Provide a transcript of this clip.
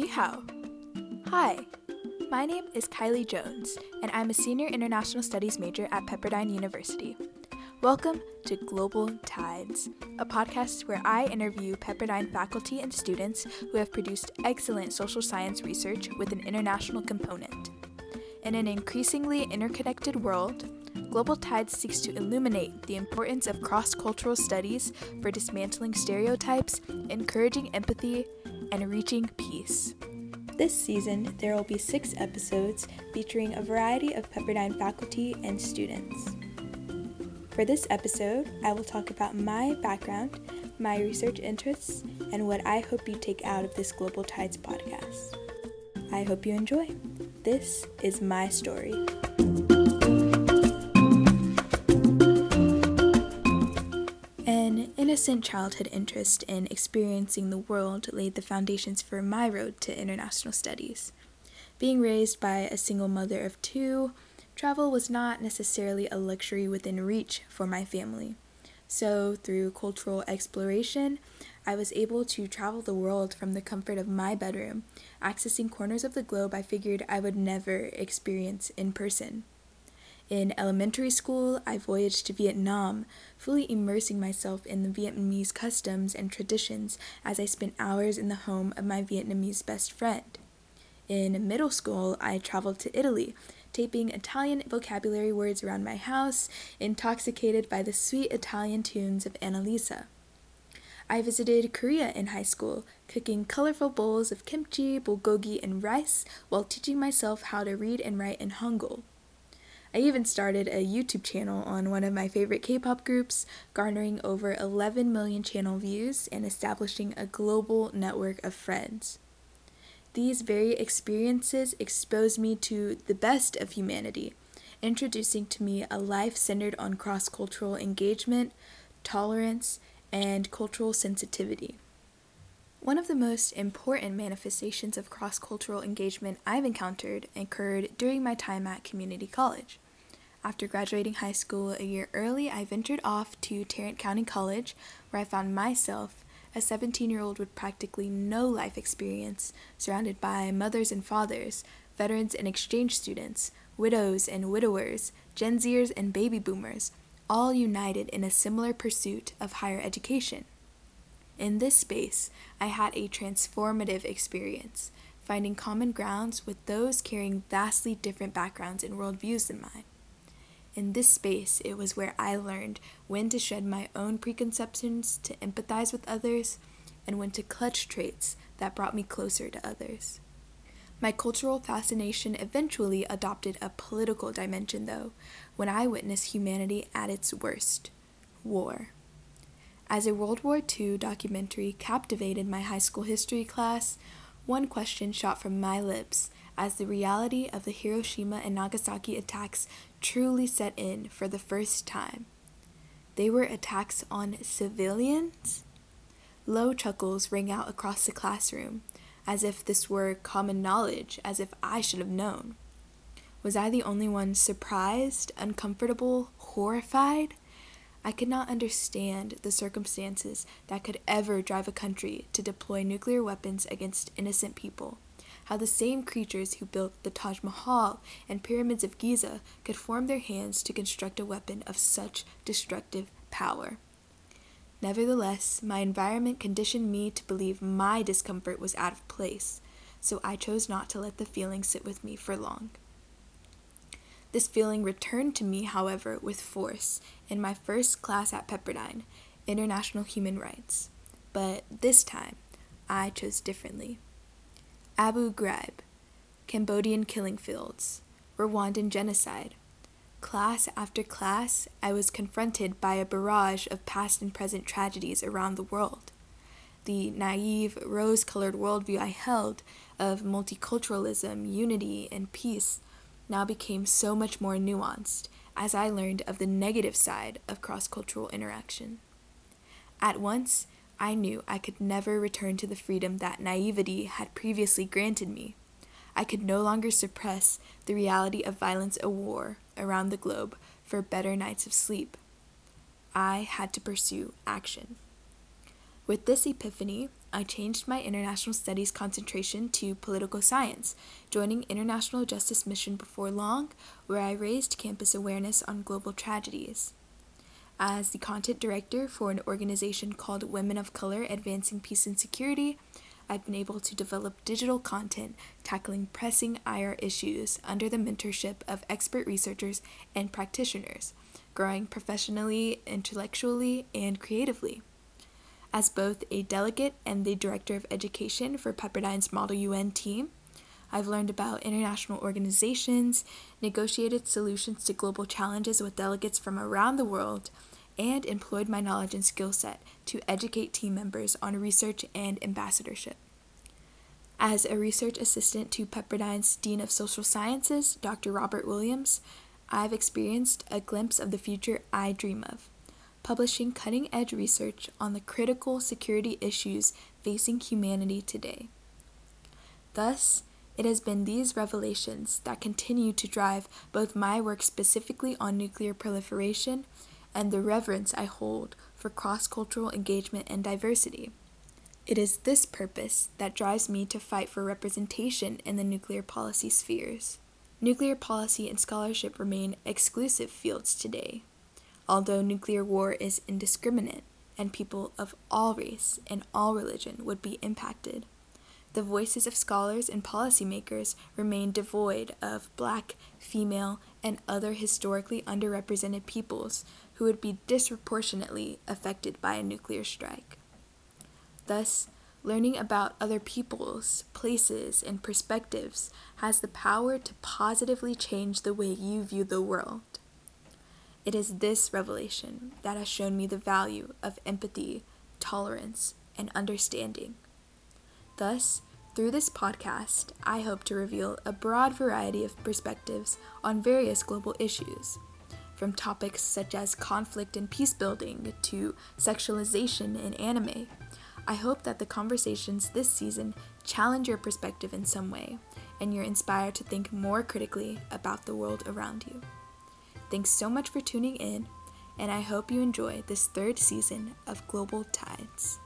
Ni hao. Hi, my name is Kylie Jones, and I'm a senior international studies major at Pepperdine University. Welcome to Global Tides, a podcast where I interview Pepperdine faculty and students who have produced excellent social science research with an international component. In an increasingly interconnected world, Global Tides seeks to illuminate the importance of cross cultural studies for dismantling stereotypes, encouraging empathy, and reaching peace. This season, there will be six episodes featuring a variety of Pepperdine faculty and students. For this episode, I will talk about my background, my research interests, and what I hope you take out of this Global Tides podcast. I hope you enjoy. This is my story. An innocent childhood interest in experiencing the world laid the foundations for my road to international studies. Being raised by a single mother of two, travel was not necessarily a luxury within reach for my family. So, through cultural exploration, I was able to travel the world from the comfort of my bedroom, accessing corners of the globe I figured I would never experience in person. In elementary school, I voyaged to Vietnam, fully immersing myself in the Vietnamese customs and traditions as I spent hours in the home of my Vietnamese best friend. In middle school, I traveled to Italy, taping Italian vocabulary words around my house, intoxicated by the sweet Italian tunes of Annalisa. I visited Korea in high school, cooking colorful bowls of kimchi, bulgogi, and rice while teaching myself how to read and write in Hangul. I even started a YouTube channel on one of my favorite K pop groups, garnering over 11 million channel views and establishing a global network of friends. These very experiences exposed me to the best of humanity, introducing to me a life centered on cross cultural engagement, tolerance, and cultural sensitivity. One of the most important manifestations of cross cultural engagement I've encountered occurred during my time at community college. After graduating high school a year early, I ventured off to Tarrant County College, where I found myself, a 17 year old with practically no life experience, surrounded by mothers and fathers, veterans and exchange students, widows and widowers, Gen Zers and baby boomers, all united in a similar pursuit of higher education. In this space, I had a transformative experience, finding common grounds with those carrying vastly different backgrounds and worldviews than mine. In this space, it was where I learned when to shed my own preconceptions to empathize with others and when to clutch traits that brought me closer to others. My cultural fascination eventually adopted a political dimension, though, when I witnessed humanity at its worst war. As a World War II documentary captivated my high school history class, one question shot from my lips as the reality of the Hiroshima and Nagasaki attacks truly set in for the first time. They were attacks on civilians? Low chuckles rang out across the classroom, as if this were common knowledge, as if I should have known. Was I the only one surprised, uncomfortable, horrified? I could not understand the circumstances that could ever drive a country to deploy nuclear weapons against innocent people. How the same creatures who built the Taj Mahal and pyramids of Giza could form their hands to construct a weapon of such destructive power. Nevertheless, my environment conditioned me to believe my discomfort was out of place, so I chose not to let the feeling sit with me for long. This feeling returned to me, however, with force in my first class at Pepperdine, International Human Rights. But this time, I chose differently. Abu Ghraib, Cambodian killing fields, Rwandan genocide. Class after class, I was confronted by a barrage of past and present tragedies around the world. The naive, rose colored worldview I held of multiculturalism, unity, and peace now became so much more nuanced as I learned of the negative side of cross cultural interaction. At once, I knew I could never return to the freedom that naivety had previously granted me. I could no longer suppress the reality of violence a war around the globe for better nights of sleep. I had to pursue action. With this epiphany, I changed my international studies concentration to political science, joining International Justice Mission before long, where I raised campus awareness on global tragedies. As the content director for an organization called Women of Color Advancing Peace and Security, I've been able to develop digital content tackling pressing IR issues under the mentorship of expert researchers and practitioners, growing professionally, intellectually, and creatively. As both a delegate and the director of education for Pepperdine's Model UN team, I've learned about international organizations, negotiated solutions to global challenges with delegates from around the world, and employed my knowledge and skill set to educate team members on research and ambassadorship. As a research assistant to Pepperdine's Dean of Social Sciences, Dr. Robert Williams, I've experienced a glimpse of the future I dream of publishing cutting edge research on the critical security issues facing humanity today. Thus, it has been these revelations that continue to drive both my work specifically on nuclear proliferation and the reverence I hold for cross cultural engagement and diversity. It is this purpose that drives me to fight for representation in the nuclear policy spheres. Nuclear policy and scholarship remain exclusive fields today, although nuclear war is indiscriminate and people of all race and all religion would be impacted. The voices of scholars and policymakers remain devoid of black, female, and other historically underrepresented peoples who would be disproportionately affected by a nuclear strike. Thus, learning about other peoples, places, and perspectives has the power to positively change the way you view the world. It is this revelation that has shown me the value of empathy, tolerance, and understanding. Thus, through this podcast, I hope to reveal a broad variety of perspectives on various global issues, from topics such as conflict and peace building to sexualization in anime. I hope that the conversations this season challenge your perspective in some way and you're inspired to think more critically about the world around you. Thanks so much for tuning in, and I hope you enjoy this third season of Global Tides.